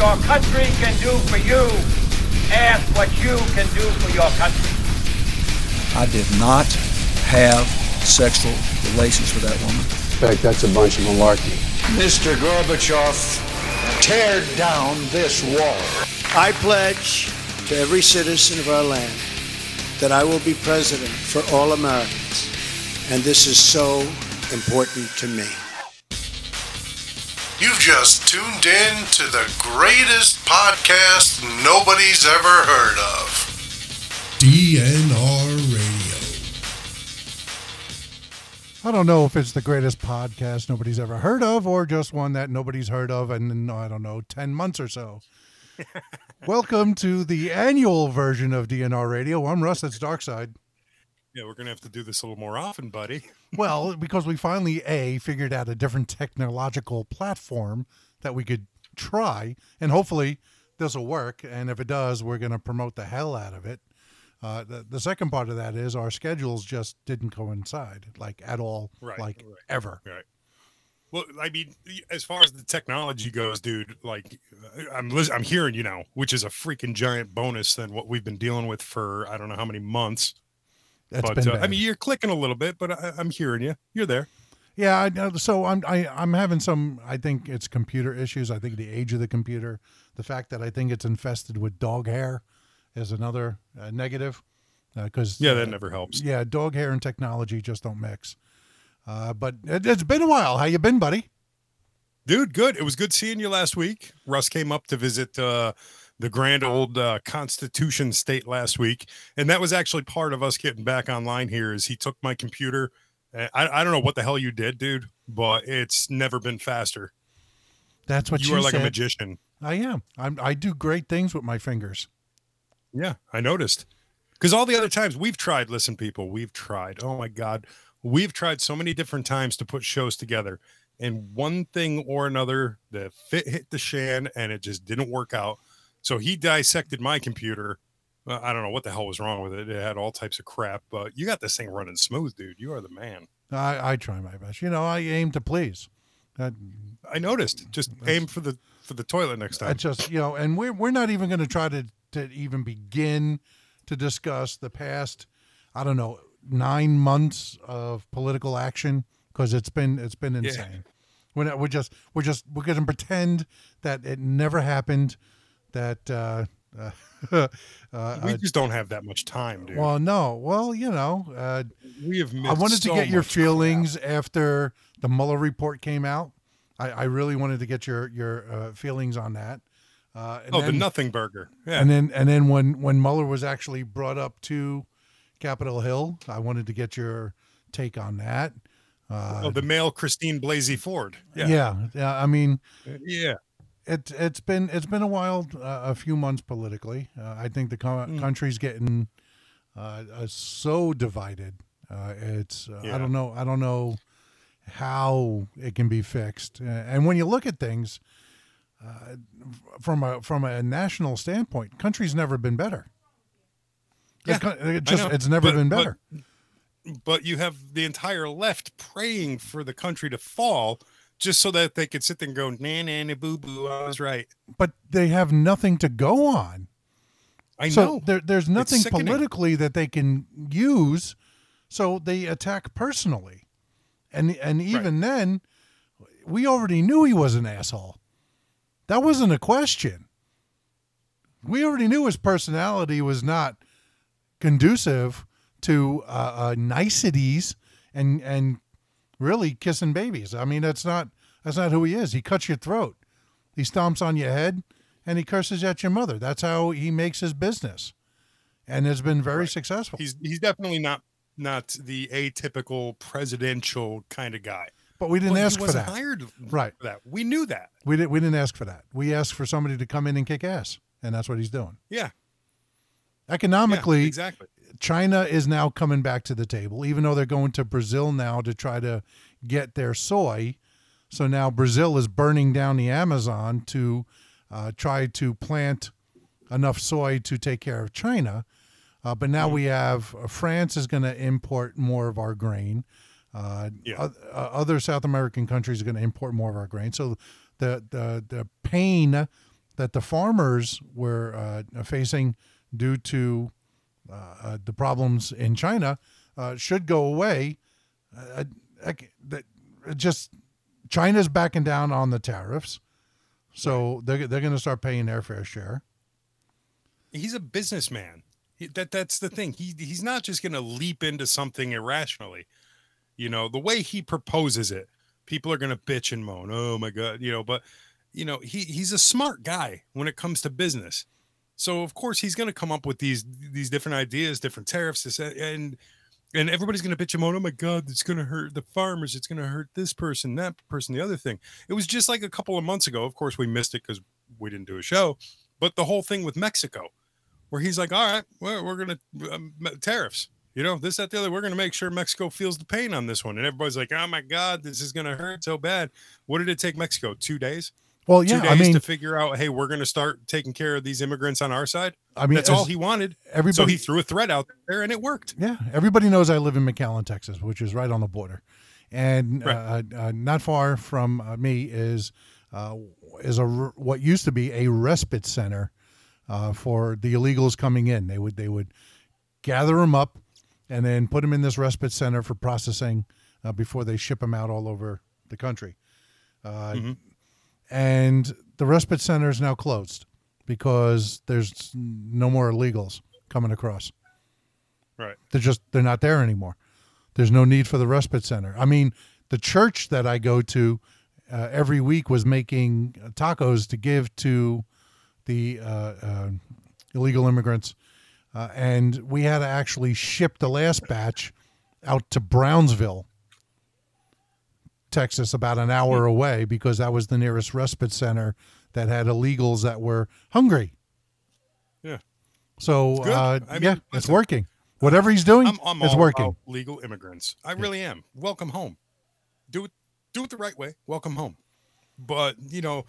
your country can do for you. Ask what you can do for your country. I did not have sexual relations with that woman. In fact, that's a bunch of malarkey. Mr. Gorbachev, tear down this wall. I pledge to every citizen of our land that I will be president for all Americans. And this is so important to me. You've just tuned in to the greatest podcast nobody's ever heard of. DNR Radio. I don't know if it's the greatest podcast nobody's ever heard of or just one that nobody's heard of in, I don't know, 10 months or so. Welcome to the annual version of DNR Radio. I'm Russ, that's Darkside. Yeah, we're gonna have to do this a little more often, buddy. Well, because we finally, A, figured out a different technological platform that we could try, and hopefully this will work. And if it does, we're going to promote the hell out of it. Uh, the, the second part of that is our schedules just didn't coincide, like at all, Right, like right. ever. Right. Well, I mean, as far as the technology goes, dude, like I'm I'm hearing you now, which is a freaking giant bonus than what we've been dealing with for I don't know how many months. That's but been uh, I mean, you're clicking a little bit, but I, I'm hearing you. You're there. Yeah, I know. So I'm I, I'm having some. I think it's computer issues. I think the age of the computer, the fact that I think it's infested with dog hair, is another uh, negative. Because Yeah, that never helps. Yeah, dog hair and technology just don't mix. Uh, but it, it's been a while. How you been, buddy? Dude, good. It was good seeing you last week. Russ came up to visit uh, the grand old uh, Constitution State last week, and that was actually part of us getting back online. Here is he took my computer. I I don't know what the hell you did, dude, but it's never been faster. That's what you she are like a magician. I am. I'm, I do great things with my fingers. Yeah, I noticed. Because all the other times we've tried, listen, people, we've tried. Oh my God. We've tried so many different times to put shows together. And one thing or another, the fit hit the shan and it just didn't work out. So he dissected my computer. Uh, I don't know what the hell was wrong with it. It had all types of crap, but you got this thing running smooth, dude. You are the man. I, I try my best. You know, I aim to please. That, I noticed. Just aim for the for the toilet next I time. just, you know, and we're we're not even going to try to to even begin to discuss the past, I don't know, nine months of political action because it's been it's been Yeah. insane. We're not, we're just we're just we're going to pretend that it never happened. That uh, uh, uh, we uh, just don't have that much time, dude. well, no, well, you know, uh, we have I wanted to get your feelings after the Mueller report came out. I, I really wanted to get your your uh, feelings on that. Uh, and Oh, the then- nothing burger. Yeah. And then and then when when Mueller was actually brought up to Capitol Hill, I wanted to get your take on that. Uh, oh, the male Christine Blasey Ford. yeah. Yeah. yeah, I mean, Yeah. It it's been it's been a wild uh, a few months politically. Uh, I think the co- Mm. country's getting uh, uh, so divided. Uh, it's uh, I don't know I don't know how it can be fixed. Uh, and when you look at things uh, from a from a national standpoint, country's never been better. Yeah, co- it just know. it's never But- been but- better. But you have the entire left praying for the country to fall just so that they could sit there and go, nah, nah, nah, boo, boo, I was right. But they have nothing to go on. I so know. there, there's nothing politically that they can use, so they attack personally, and and even then, we already knew he was an asshole. That wasn't a question. We already knew his personality was not conducive to uh, uh, niceties and and really kissing babies. I mean, that's not that's not who he is. He cuts your throat, he stomps on your head, and he curses at your mother. That's how he makes his business, and has been very successful. He's he's definitely not not the atypical presidential kind of guy. But we didn't Well, ask for that. hired Right. for that. We knew that. We didn't. We didn't ask for that. We asked for somebody to come in and kick ass, and that's what he's doing. Yeah. Economically, Yeah, exactly. China is now coming back to the table, even though they're going to Brazil now to try to get their soy. So now Brazil is burning down the Amazon to uh, try to plant enough soy to take care of China. Uh, but now we have uh, France is going to import more of our grain. Uh, Yeah. uh, other South American countries are going to import more of our grain. So the the the pain that the farmers were uh, facing due to uh, uh, the problems in China uh, should go away. Uh, I, I- that just China's backing down on the tariffs, so they're they're going to start paying their fair share. he's a businessman. He- That that's the thing. He he's not just going to leap into something irrationally. You know, the way he proposes it, people are going to bitch and moan. Oh my god, you know, but you know, he he's a smart guy when it comes to business. So of course he's going to come up with these these different ideas, different tariffs, and and everybody's going to bitch him moan. Oh my god, it's going to hurt the farmers. It's going to hurt this person, that person, the other thing. It was just like a couple of months ago. Of course, we missed it because we didn't do a show. But the whole thing with Mexico, where he's like, all right, well, we're going to um, tariffs, you know, this, that, the other. We're going to make sure Mexico feels the pain on this one. And everybody's like, oh my God, this is going to hurt so bad. What did it take Mexico? Two days? Well, Two yeah, days I mean, to figure out, hey, we're going to start taking care of these immigrants on our side. I mean, That's all he wanted. Everybody, So he threw a threat out there and it worked. yeah, everybody knows I live in McAllen, Texas, which is right on the border, and uh, uh, not far from uh, me is uh, is a what used to be a respite center uh, for the illegals coming in. They would they would gather them up and then put them in this respite center for processing uh, before they ship them out all over the country. Uh, Mhm. And the respite center is now closed because there's no more illegals coming across. Right. They're just they're not there anymore. There's no need for the respite center. I mean, the church that I go to uh, every week was making tacos to give to the uh, uh, illegal immigrants, uh, and we had to actually ship the last batch out to Brownsville, Texas, about an hour away because that was the nearest respite center that had illegals that were hungry. Yeah. So uh, I mean, yeah, it's listen, working. Whatever he's doing, I'm, I'm it's all working. legal immigrants. I really am. Welcome home. Do it, do it the right way. Welcome home. But you know,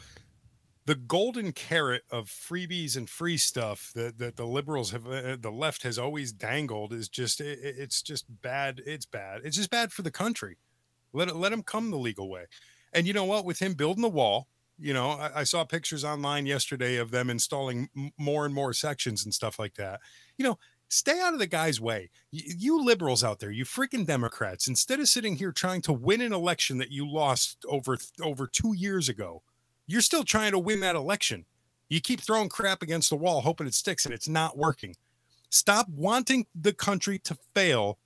the golden carrot of freebies and free stuff that, that the liberals have, uh, the left has always dangled is just it- it's just bad. It's bad. It's just bad for the country. Let let him come the legal way. And you know what? With him building the wall, you know, I, I saw pictures online yesterday of them installing m- more and more sections and stuff like that. You know, stay out of the guy's way. You liberals out there, you freaking Democrats, instead of sitting here trying to win an election that you lost over over two years ago, you're still trying to win that election. You keep throwing crap against the wall, hoping it sticks, and it's not working. Stop wanting the country to fail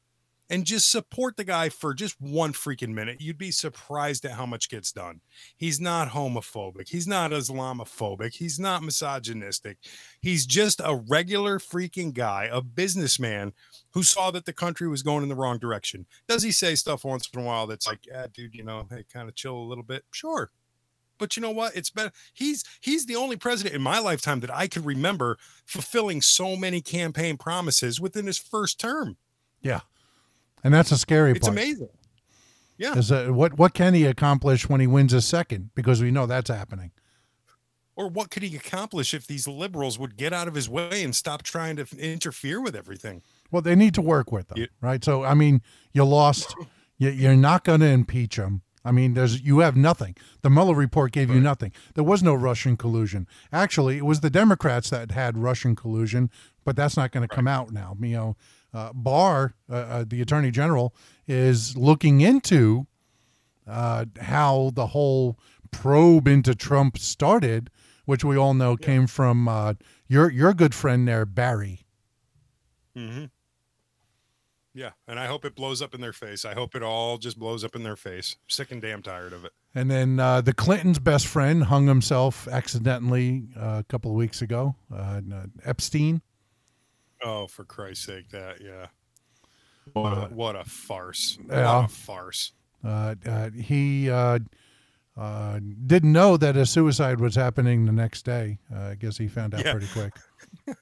and just support the guy for just one freaking minute. You'd be surprised at how much gets done. He's not homophobic. He's not Islamophobic. He's not misogynistic. He's just a regular freaking guy, a businessman who saw that the country was going in the wrong direction. Does he say stuff once in a while that's like, yeah, dude, you know, hey, kind of chill a little bit? Sure. But you know what? It's better. He's he's the only president in my lifetime that I can remember fulfilling so many campaign promises within his first term. Yeah, and that's a scary It's part. amazing. Yeah. Is uh, what what can he accomplish when he wins a second? Because we know that's happening. Or what could he accomplish if these liberals would get out of his way and stop trying to interfere with everything? Well, they need to work with them, Yeah. right? So, I mean, you lost. You, you're not going to impeach him. I mean, there's you have nothing. The Mueller report gave you nothing. There was no Russian collusion. Actually, it was the Democrats that had Russian collusion, but that's not going to come out now. You know, uh, Barr, uh, uh, the Attorney General, is looking into uh, how the whole probe into Trump started, which we all know came from uh, your your good friend there, Barry. Mm-hmm. Yeah, and I hope it blows up in their face. I hope it all just blows up in their face. Sick and damn tired of it. And then uh, the Clintons' best friend hung himself accidentally uh, a couple of weeks ago. Uh, Epstein. Oh, for Christ's sake, that yeah. What a, what a farce! Yeah. What a farce! Uh, uh, he uh, uh, didn't know that a suicide was happening the next day. Uh, I guess he found out Yeah. pretty quick.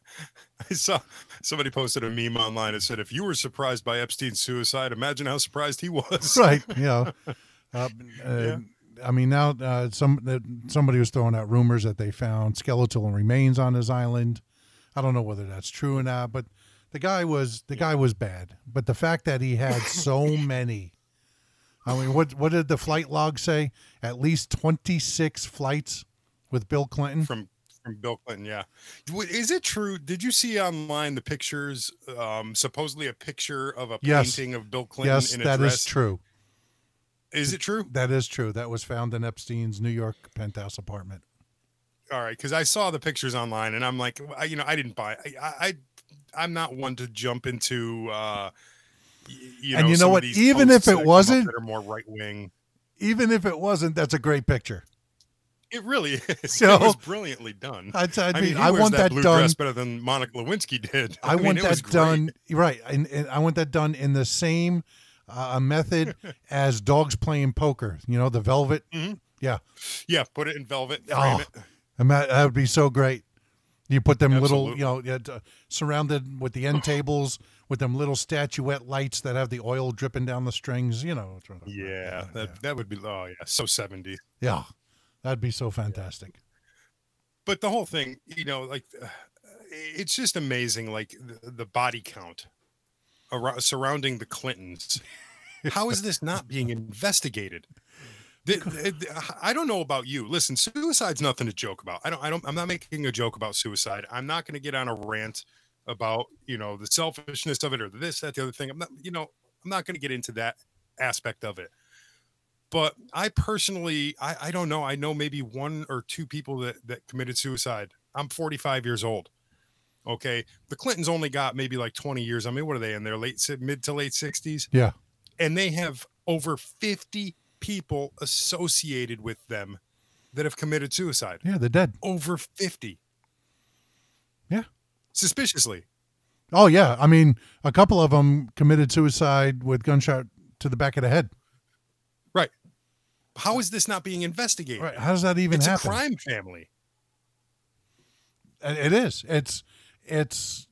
I saw somebody posted a meme online that said, "If you were surprised by Epstein's suicide, imagine how surprised he was." right. You know. Uh, uh, I mean, now uh, some somebody was throwing out rumors that they found skeletal remains on his island. I don't know whether that's true or not, but The guy was the guy was bad, but the fact that he had so many. I mean, what what did the flight log say? At least twenty six flights with Bill Clinton. from from Bill Clinton. Yeah, is it true? Did you see online the pictures? Um, supposedly a picture of a Yes. painting of Bill Clinton yes, in a that dress. is true. Is it true? That is true. That was found in Epstein's New York penthouse apartment. All right, because I saw the pictures online, and I'm like, I, you know, I didn't buy. I, I, I I'm not one to jump into. uh you And know, you know what? Even if it that wasn't- that are more right wing. Even if it wasn't, that's a great picture. It really is. So- it was brilliantly done. I'd, I'd I be, mean, he I wears want that, blue done. dress better than Monica Lewinsky did. I, mean, want that done right, and, and I want that done in the same uh, method as dogs playing poker. You know, the velvet. Mhm. Yeah, Yeah, put it in velvet. Frame Oh, it. And that, that would be so great. You put them little, you know, yeah, surrounded with the end tables with them little statuette lights that have the oil dripping down the strings. You know. Yeah, that that would be. Oh yeah, so 70. yeah, that'd be so fantastic. but the whole thing you know like uh, it's just amazing like the, the body count around, surrounding the clintons how is this not being investigated I don't know about you. Listen, suicide's nothing to joke about. I don't. I don't. I'm not making a joke about suicide. I'm not going to get on a rant about you know the selfishness of it or this, that, the other thing. I'm not. You know, I'm not going to get into that aspect of it. But I personally, I, I don't know. I know maybe one or two people that that committed suicide. I'm 45 years old. Okay, the Clintons only got maybe like 20 years. I mean, what are they in their late mid to late 60s? Yeah. and they have over 50 people associated with them that have committed suicide. Yeah, they're dead. Over 50. Yeah. Suspiciously. Oh yeah, I mean, a couple of them committed suicide with gunshot to the back of the head. Right. How is this not being investigated? Right? How does that even it's happen? It's a crime family. It it is. It's it's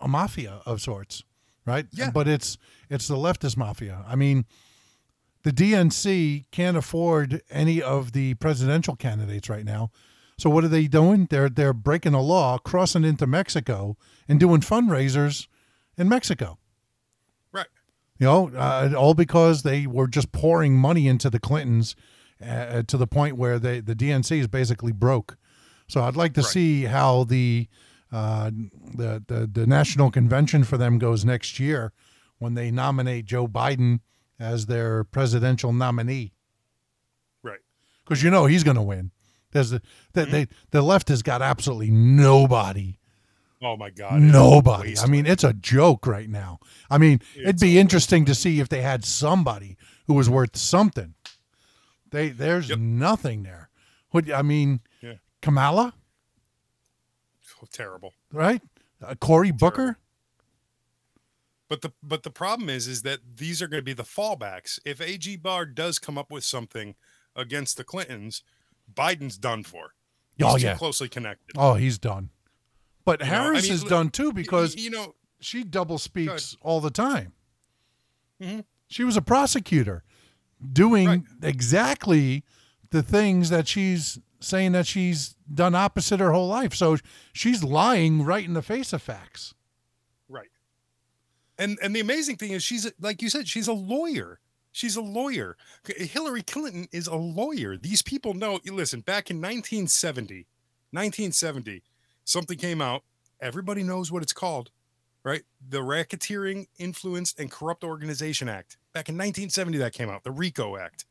a mafia of sorts, right? Yeah. But it's it's the leftist mafia. I mean, the DNC can't afford any of the presidential candidates right now. So what are they doing? They're they're breaking the law, crossing into Mexico, and doing fundraisers in Mexico. Right. You know, uh, all because they were just pouring money into the Clintons uh, to the point where they the DNC is basically broke. So I'd like to Right. see how the, uh, the the the national convention for them goes next year when they nominate Joe Biden as their presidential nominee Right. because you know he's going to win. There's the, the, they, the left has got absolutely nobody Oh my God. Nobody. I mean, it's a joke right now. I mean, it'd be interesting to see if they had somebody who was worth something. They there's Yep. nothing there. What I mean, Yeah. Kamala, Oh, terrible. right? Uh, Cory Booker. But the but the problem is is that these are going to be the fallbacks. If AG Barr does come up with something against the Clintons, Biden's done for. He's Oh too yeah. closely connected. Oh, he's done. But You know, I Harris mean, is done too because you know she double speaks all the time. Mhm. She was a prosecutor doing Right. exactly the things that she's saying that she's done opposite her whole life. So she's lying right in the face of facts. And and the amazing thing is she's like you said she's a lawyer. She's a lawyer. Hillary Clinton is a lawyer. These people know. Listen, back in 1970, 1970, something came out. Everybody knows what it's called, right? The Racketeering, Influenced, and Corrupt Organization Act. Back in 1970, that came out. The RICO Act.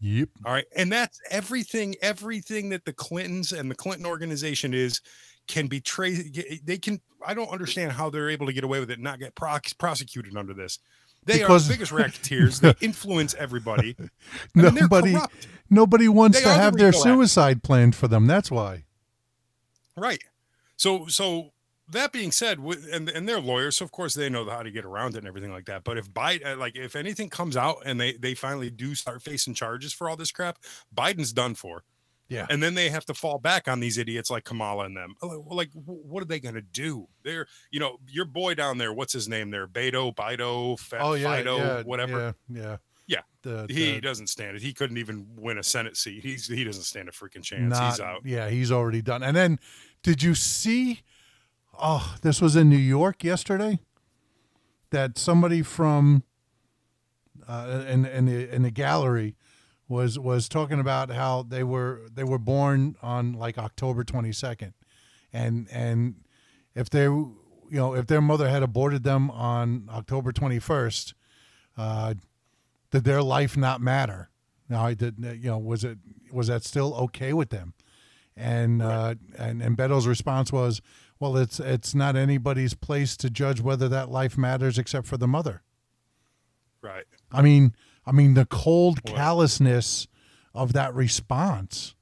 Yep. All right. And that's everything, everything that the Clintons and the Clinton organization is can be traced. They can, I don't understand how they're able to get away with it and not get pro- prosecuted under this. They Because- are the biggest racketeers. they influence everybody. I mean, they're nobody nobody wants They to are the have their RICO Act. suicide planned for them. That's why. Right. So, so that being said, and and they're lawyers, so of course they know how to get around it and everything like that. But if Biden, uh, like, if anything comes out and they they finally do start facing charges for all this crap, Biden's done for. Yeah. and then they have to fall back on these idiots like Kamala and them. Like, well, like, wh- what are they going to do? They're, you know, your boy down there. What's his name there? Beto, Bido, Fe- Oh yeah, Fido, yeah, whatever. Yeah, yeah. Yeah. The, He the- doesn't stand it. He couldn't even win a Senate seat. He's he doesn't stand a freaking chance. not, He's out. Yeah, he's already done. And then, did you see oh, this was in New York yesterday. That somebody from uh, in in the in the gallery was was talking about how they were they were born on like October twenty second, and and if they you know if their mother had aborted them on October twenty first, uh, did their life not matter? Now I did you know was it was that still okay with them? And uh, and and Beto's response was, well, it's it's not anybody's place to judge whether that life matters except for the mother. Right. I mean, I mean the cold callousness of that response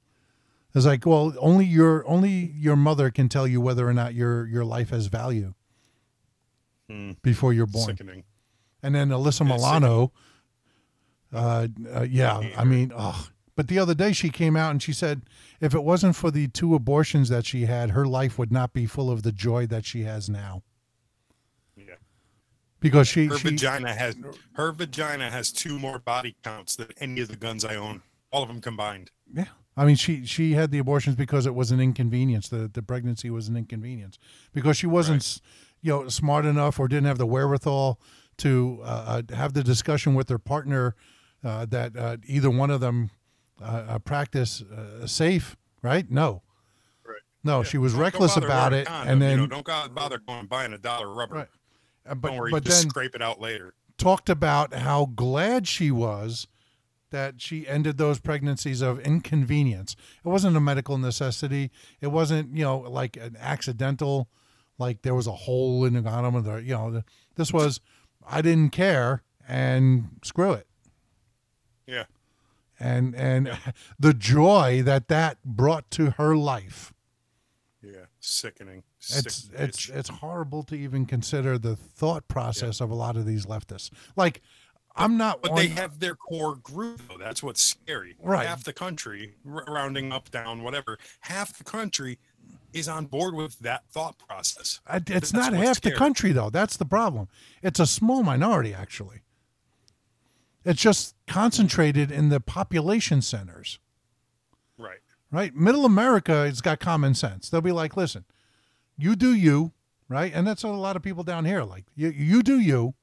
It's like, well, only your only your mother can tell you whether or not your your life has value before you're born. Sickening. And then Alyssa Yeah, Milano, uh, uh, yeah, I mean, oh. But the other day she came out and she said, if it wasn't for the two abortions that she had, her life would not be full of the joy that she has now. Yeah. Because she, Her she vagina has her vagina has two more body counts than any of the guns I own. All of them combined. Yeah. I mean, she she had the abortions because it was an inconvenience. The the pregnancy was an inconvenience because she wasn't, s you know, smart enough or didn't have the wherewithal to uh, uh, have the discussion with her partner uh, that uh, either one of them uh, uh, practice uh, safe. Right? No. Right. No, she was Don't reckless about it, condom, and you then know, don't bother going buying a dollar rubber. Right. Uh, but don't worry, but then scrape it out later. talked about how glad she was that she ended those pregnancies of inconvenience. It wasn't a medical necessity. It wasn't, you know, like an accidental, like there was a hole in the bottom of the, you know, this was, I didn't care and screw it. Yeah. And, and the joy that that brought to her life. Yeah. Sickening. It's it's it's horrible to even consider the thought process of a lot of these leftists. Like, I'm not. But one, they have their core group, though. That's what's scary. Right. Half the country, rounding up, down, whatever, half the country is on board with that thought process. I- It's That's not half the country, though. That's the problem. It's a small minority, actually. It's just concentrated in the population centers, Right. right? Middle America has got common sense. They'll be like, listen, you do you, right? And that's what a lot of people down here like. You, you do you,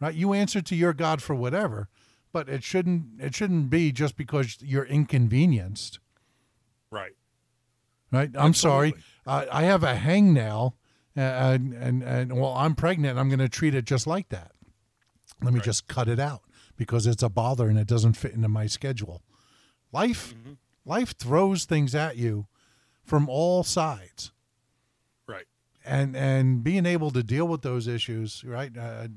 right? You answer to your God for whatever, but it shouldn't it shouldn't be just because you're inconvenienced. Right. right? I'm sorry. Uh, I have a hangnail, uh, and, and and well, I'm pregnant. I'm going to treat it just like that. Let me just cut it out because it's a bother and it doesn't fit into my schedule. Life, Mm-hmm. life throws things at you from all sides, Right. And and being able to deal with those issues, right? Uh,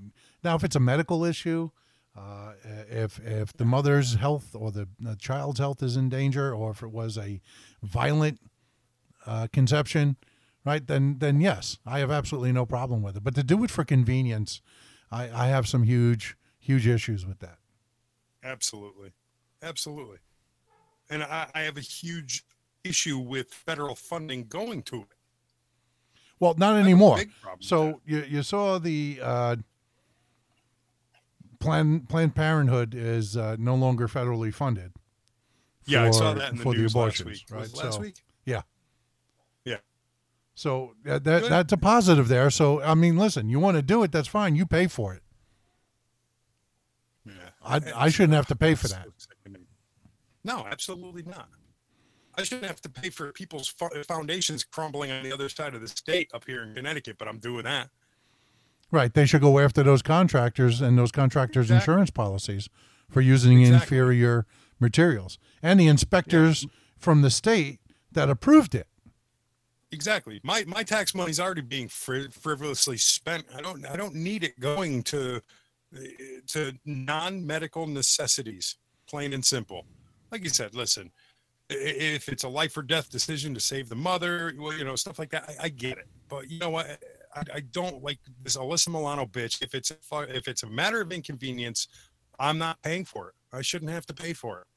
now, if it's a medical issue. Uh, if if the mother's health or the, the child's health is in danger, or if it was a violent uh, conception, right? Then then yes, I have absolutely no problem with it. But to do it for convenience, I, I have some huge huge issues with that. Absolutely. Absolutely. And I, I have a huge issue with federal funding going to it. Well, not anymore. big problem with So you you saw the uh, Planned Planned Parenthood is uh, no longer federally funded. Yeah, I saw for- that in the for the news last week. right? Last So- week? Yeah. Yeah. So uh, that Good. that's a positive there. So I mean, listen, you want to do it, that's fine. You pay for it. Yeah. I I shouldn't have to pay for that. No, absolutely not. I shouldn't have to pay for people's foundations crumbling on the other side of the state up here in Connecticut, but I'm doing that. Right. They should go after those contractors and those contractors' Exactly. insurance policies for using Exactly. inferior materials and the inspectors from the state that approved it. Exactly. My my tax money's already being fri- frivolously spent. I don't I don't need it going to eh, to non-medical necessities, plain and simple. Like you said, listen, if it's a life or death decision to save the mother, well, you know, stuff like that, I, I get it. But you know what? I, I don't like this Alyssa Milano bitch. If it's if it's a matter of inconvenience, I'm not paying for it. I shouldn't have to pay for it.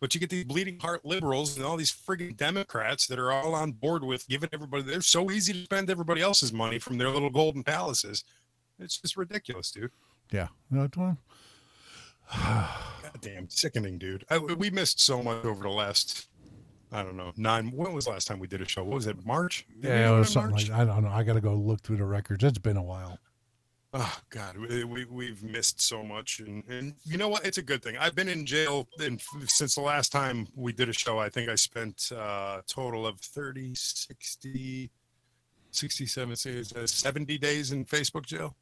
But you get these bleeding heart liberals and all these frigging Democrats that are all on board with giving everybody. They're so easy to spend everybody else's money from their little golden palaces. It's just ridiculous, dude. Yeah. Well, Goddamn sickening, dude. I, we missed so much over the last I don't know nine. When was the last time we did a show? What was it? March? Did Yeah, it was something March? like I don't know. I got to go look through the records. It's been a while. Oh God, we, we we've missed so much, and and you know what? It's a good thing. I've been in jail in, since the last time we did a show. I think I spent uh, a total of 30, 60, 67, uh, 70 days in Facebook jail.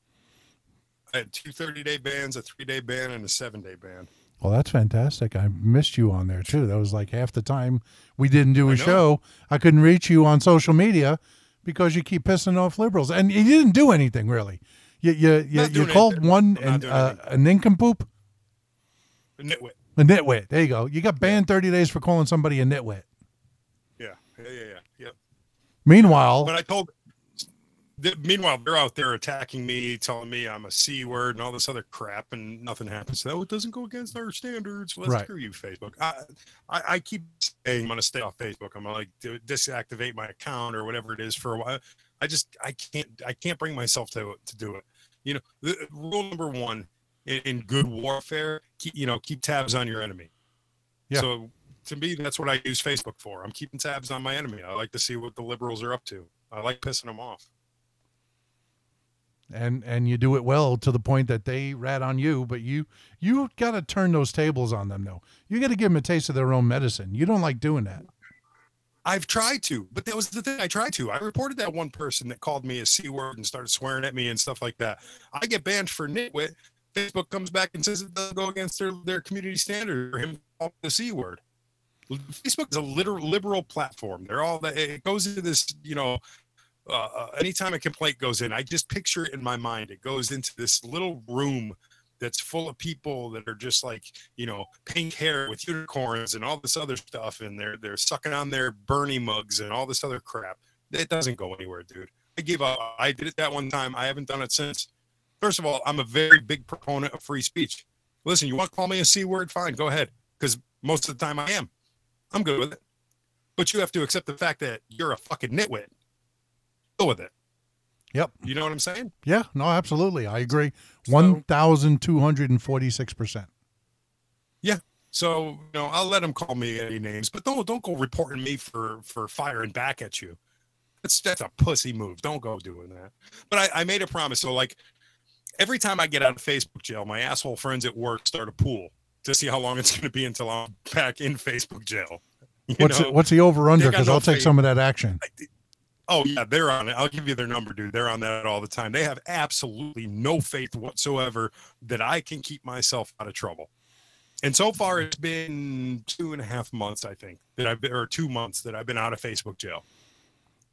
I had two 30 day bans, a three day ban, and a seven day ban. Well, that's fantastic. I missed you on there too. That was like half the time we didn't do I a know. show. I couldn't reach you on social media because you keep pissing off liberals, and you didn't do anything really. You you you, you called anything. one an, uh, a nincompoop, A nitwit. a nitwit. There you go. You got banned thirty days for calling somebody a nitwit. Yeah, yeah, yeah, yeah. Yep. Meanwhile, But I told. Th- Meanwhile, they're out there attacking me, telling me I'm a c word and all this other crap, and nothing happens. So oh, it doesn't go against our standards. Let's Right. screw you, Facebook. I, I, I keep saying I'm going to stay off Facebook. I'm going to like disactivate my account or whatever it is for a while. I just I can't I can't bring myself to to do it. You know, the, rule number one in, in good warfare, keep, you know, keep tabs on your enemy. Yeah. So to me, that's what I use Facebook for. I'm keeping tabs on my enemy. I like to see what the liberals are up to. I like pissing them off. And and you do it well to the point that they rat on you, but you you got to turn those tables on them though. You got to give them a taste of their own medicine. You don't like doing that. I've tried to, but that was the thing. I tried to. I reported that one person that called me a c word and started swearing at me and stuff like that. I get banned for nitwit. Facebook comes back and says it doesn't go against their, their community standard for him the c word. Facebook is a literal liberal platform. They're all that it goes into this, you know. Uh, uh, anytime a complaint goes in, I just picture it in my mind. It goes into this little room that's full of people that are just like you know pink hair with unicorns and all this other stuff and they're they're sucking on their bernie mugs and all this other crap. It doesn't go anywhere dude. I give up. I did it that one time. I haven't done it since. First of all i'm a very big proponent of free speech. Listen you want to call me a c word? Fine go ahead because most of the time i am. I'm good with it. But you have to accept the fact that you're a fucking nitwit with it Yep. you know what i'm saying Yeah. No. Absolutely. I agree. So- One thousand two hundred and forty-six percent. Yeah. So you know, I'll let them call me any names, but don't don't go reporting me for for firing back at you. That's that's a pussy move. Don't go doing that. But I, I made a promise. So like every time I get out of Facebook jail, my asshole friends at work start a pool to see how long it's going to be until I'm back in Facebook jail. You What's know? it, what's the over under? Because no I'll take faith. some of that action. Oh yeah, they're on it. I'll give you their number, dude. They're on that all the time. They have absolutely no faith whatsoever that I can keep myself out of trouble. And so far, it's been two and a half months, I think, that I've been, or two months that I've been out of Facebook jail.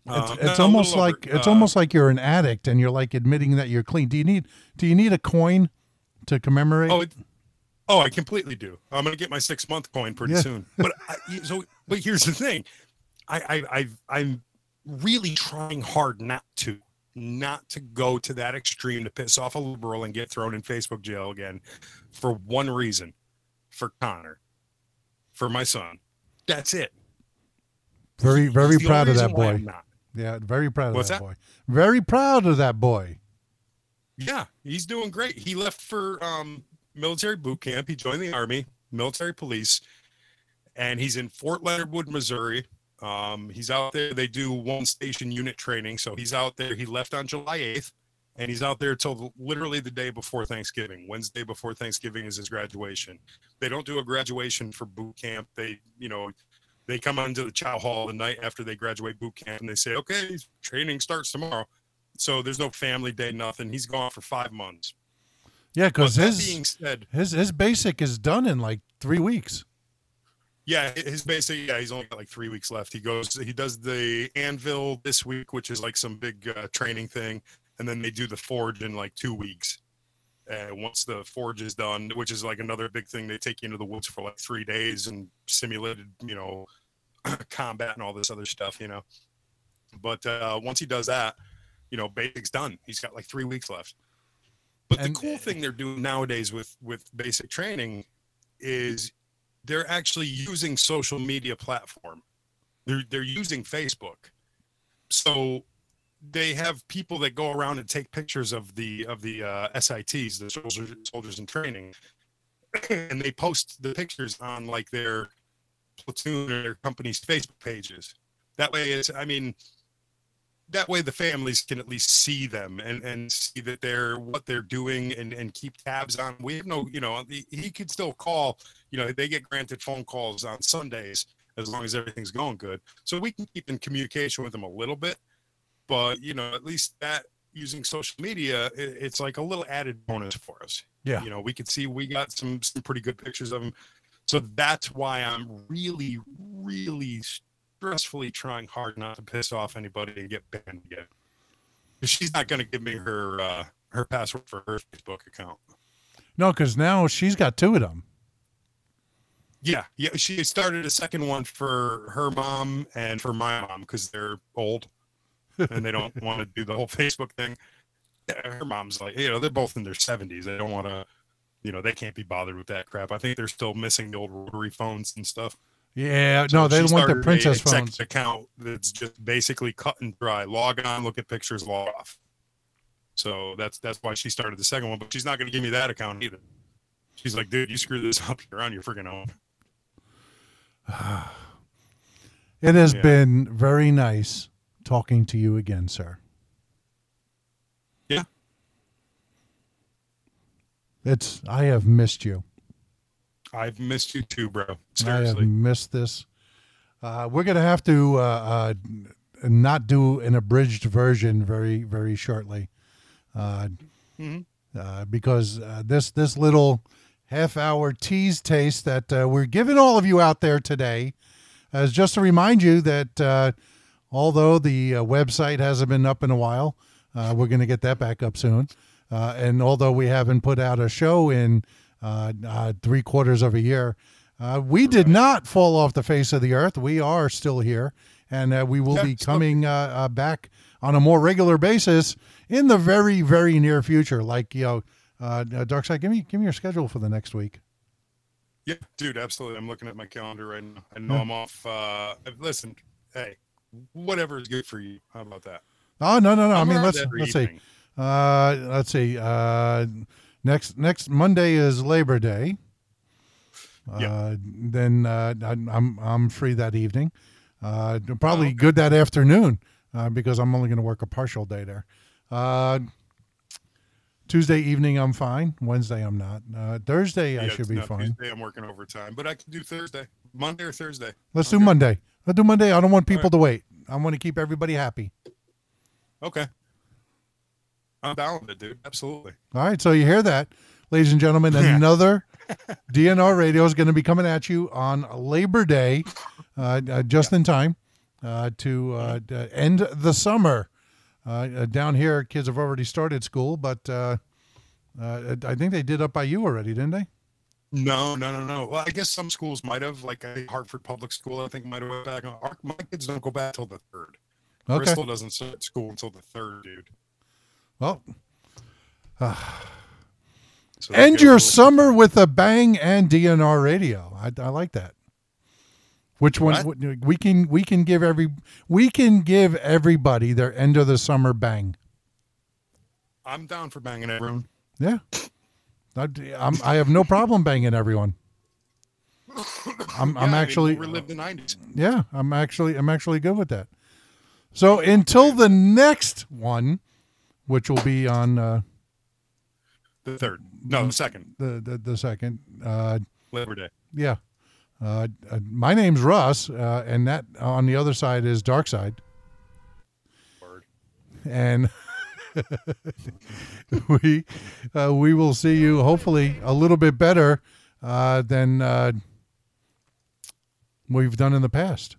It's, Uh, it's no, almost little over, like it's uh, almost like you're an addict and you're like admitting that you're clean. Do you need Do you need a coin to commemorate? Oh, it, oh, I completely do. I'm gonna get my six month coin pretty Yeah. soon. But I, so, but here's the thing, I, I, I, I'm really trying hard not to, not to go to that extreme to piss off a liberal and get thrown in Facebook jail again, for one reason, for Connor, for my son. That's it. very very proud of that boy. Yeah, very proud of What's that, that? boy. Very proud of that boy. Yeah, he's doing great. He left for um, military boot camp. He joined the army, military police, and he's in Fort Leonard Wood, Missouri. Um, he's out there. They do one station unit training, so he's out there. He left on July eighth, and he's out there till literally the day before Thanksgiving. Wednesday before Thanksgiving is his graduation. They don't do a graduation for boot camp. They, you know, they come onto the chow hall the night after they graduate boot camp, and they say, "Okay, training starts tomorrow." So there's no family day, nothing. He's gone for five months. Yeah, because his being said, his his basic is done in like three weeks. Yeah, his basic, yeah, he's only got like three weeks left. He goes, he does the anvil this week, which is like some big uh, training thing, and then they do the forge in like two weeks. And once the forge is done, which is like another big thing, they take you into the woods for like three days and simulated, you know, combat and all this other stuff, you know. But uh, once he does that, you know, basic's done. He's got like three weeks left. But And- the cool thing they're doing nowadays with with basic training is they're actually using social media platform. They're they're using Facebook. So they have people that go around and take pictures of the of the uh, SITs, the soldiers soldiers in training, and they post the pictures on like their platoon or their company's Facebook pages. That way, it's I mean, that way the families can at least see them and and see that they're what they're doing and and keep tabs on. We have no, you know, he, he could still call. You know, they get granted phone calls on Sundays as long as everything's going good. So we can keep in communication with them a little bit. But you know, at least that using social media, it, it's like a little added bonus for us. Yeah. You know, we could see we got some some pretty good pictures of them So that's why I'm really, really stressfully trying hard not to piss off anybody and get banned again. She's not going to give me her uh, her password for her Facebook account. No, because now she's got two of them. Yeah, yeah. She started a second one for her mom and for my mom because they're old and they don't want to do the whole Facebook thing. Her mom's like, you know, they're both in their seventies. They don't want to, you know, they can't be bothered with that crap. I think they're still missing the old rotary phones and stuff. Yeah, So no, they want the a princess exec phones. account that's just basically cut and dry. Log on, look at pictures, log off. So that's that's why she started the second one, but she's not going to give me that account either. She's like, dude, you screw this up, you're on your freaking own. It has Yeah. been very nice talking to you again, sir. Yeah. It's I have missed you. I've missed you too, bro. I have Seriously. missed this. Uh, we're gonna have to uh, uh, not do an abridged version very very shortly, uh, Mhm. uh, because uh, this this little half hour tease taste that uh, we're giving all of you out there today is just to remind you that uh, although the uh, website hasn't been up in a while, uh, we're going to get that back up soon. Uh, and although we haven't put out a show in three quarters of a year, uh, we did not fall off the face of the earth. We are still here, and uh, we will be coming uh, uh, back on a more regular basis in the very, very near future. Like you know, uh, uh, Darkside, give me give me your schedule for the next week. Yeah, dude, absolutely. I'm looking at my calendar right now. I know Yeah. I'm off. Uh, listen, hey, whatever is good for you. How about that? Oh no, no, no! I I'm mean, let's let's see. Uh, let's see. Uh, next next Monday is Labor Day. Yeah. Uh, then uh, I'm I'm I'm free that evening. Uh, probably Oh, okay. good that afternoon uh, because I'm only going to work a partial day there. Uh, Tuesday evening I'm fine. Wednesday I'm not. Uh, Thursday I should be fine. Tuesday, I'm working overtime, but I can do Thursday, Monday or Thursday. Let's do Monday. Let's do Monday. I don't want people right. to wait. I want to keep everybody happy. Okay. I'm down with it, dude. Absolutely. All right, so you hear that, ladies and gentlemen. Another DNR radio is going to be coming at you on Labor Day, uh, uh, just in time uh, to uh, d- end the summer. Uh, uh, down here, kids have already started school, but uh, uh, I think they did up by you already, didn't they? No, no, no, no. Well, I guess some schools might have, like Hartford Public School, I think might have went back. Our, my kids don't go back till the third. Okay. Bristol doesn't start school until the third, dude. Well, So end your summer with a bang and DNR radio. I, I like that. Which one What? we can we can give every we can give everybody their end of the summer bang. I'm down for banging everyone. Yeah. I, I'm, I have no problem banging everyone. I'm, I'm actually, relive the '90s. yeah, I'm actually, I'm actually good with that. So until the next one, which will be on uh, The third, no, the second the, the the second, uh, Labor Day. yeah. Uh, uh, my name's Russ, uh, and that on the other side is Dark Side, Word. and we uh, we will see you hopefully a little bit better uh, than uh, we've done in the past.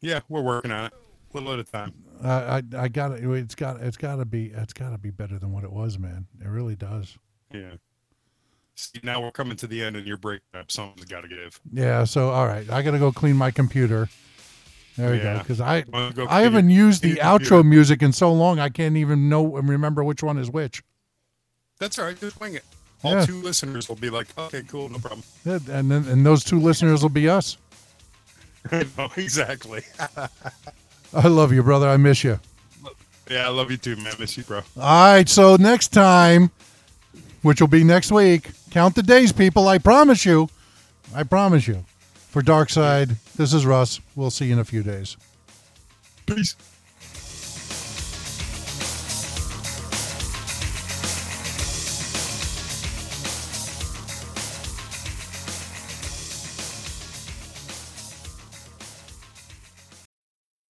Yeah, we're working on it, a little at a time. Uh, I I got it. It's got it's got to be it's got to be better than what it was, man. It really does. Yeah. See, now we're coming to the end, and you're breaking up. Something's got to give. Yeah. So all right, I got to go clean my computer. There we go. Because I Wanna go I haven't your- used the outro computer? music in so long. I can't even know and remember which one is which. That's all right. Just wing it. All Yeah. two listeners will be like, "Okay, cool, no problem." Yeah, and then and those two listeners will be us. no, exactly. I love you, brother. I miss you. yeah, I love you too, man. Miss you, bro. All right. So next time, which will be next week, count the days, people. I promise you. I promise you. For Dark Side, this is Russ. We'll see you in a few days. Peace.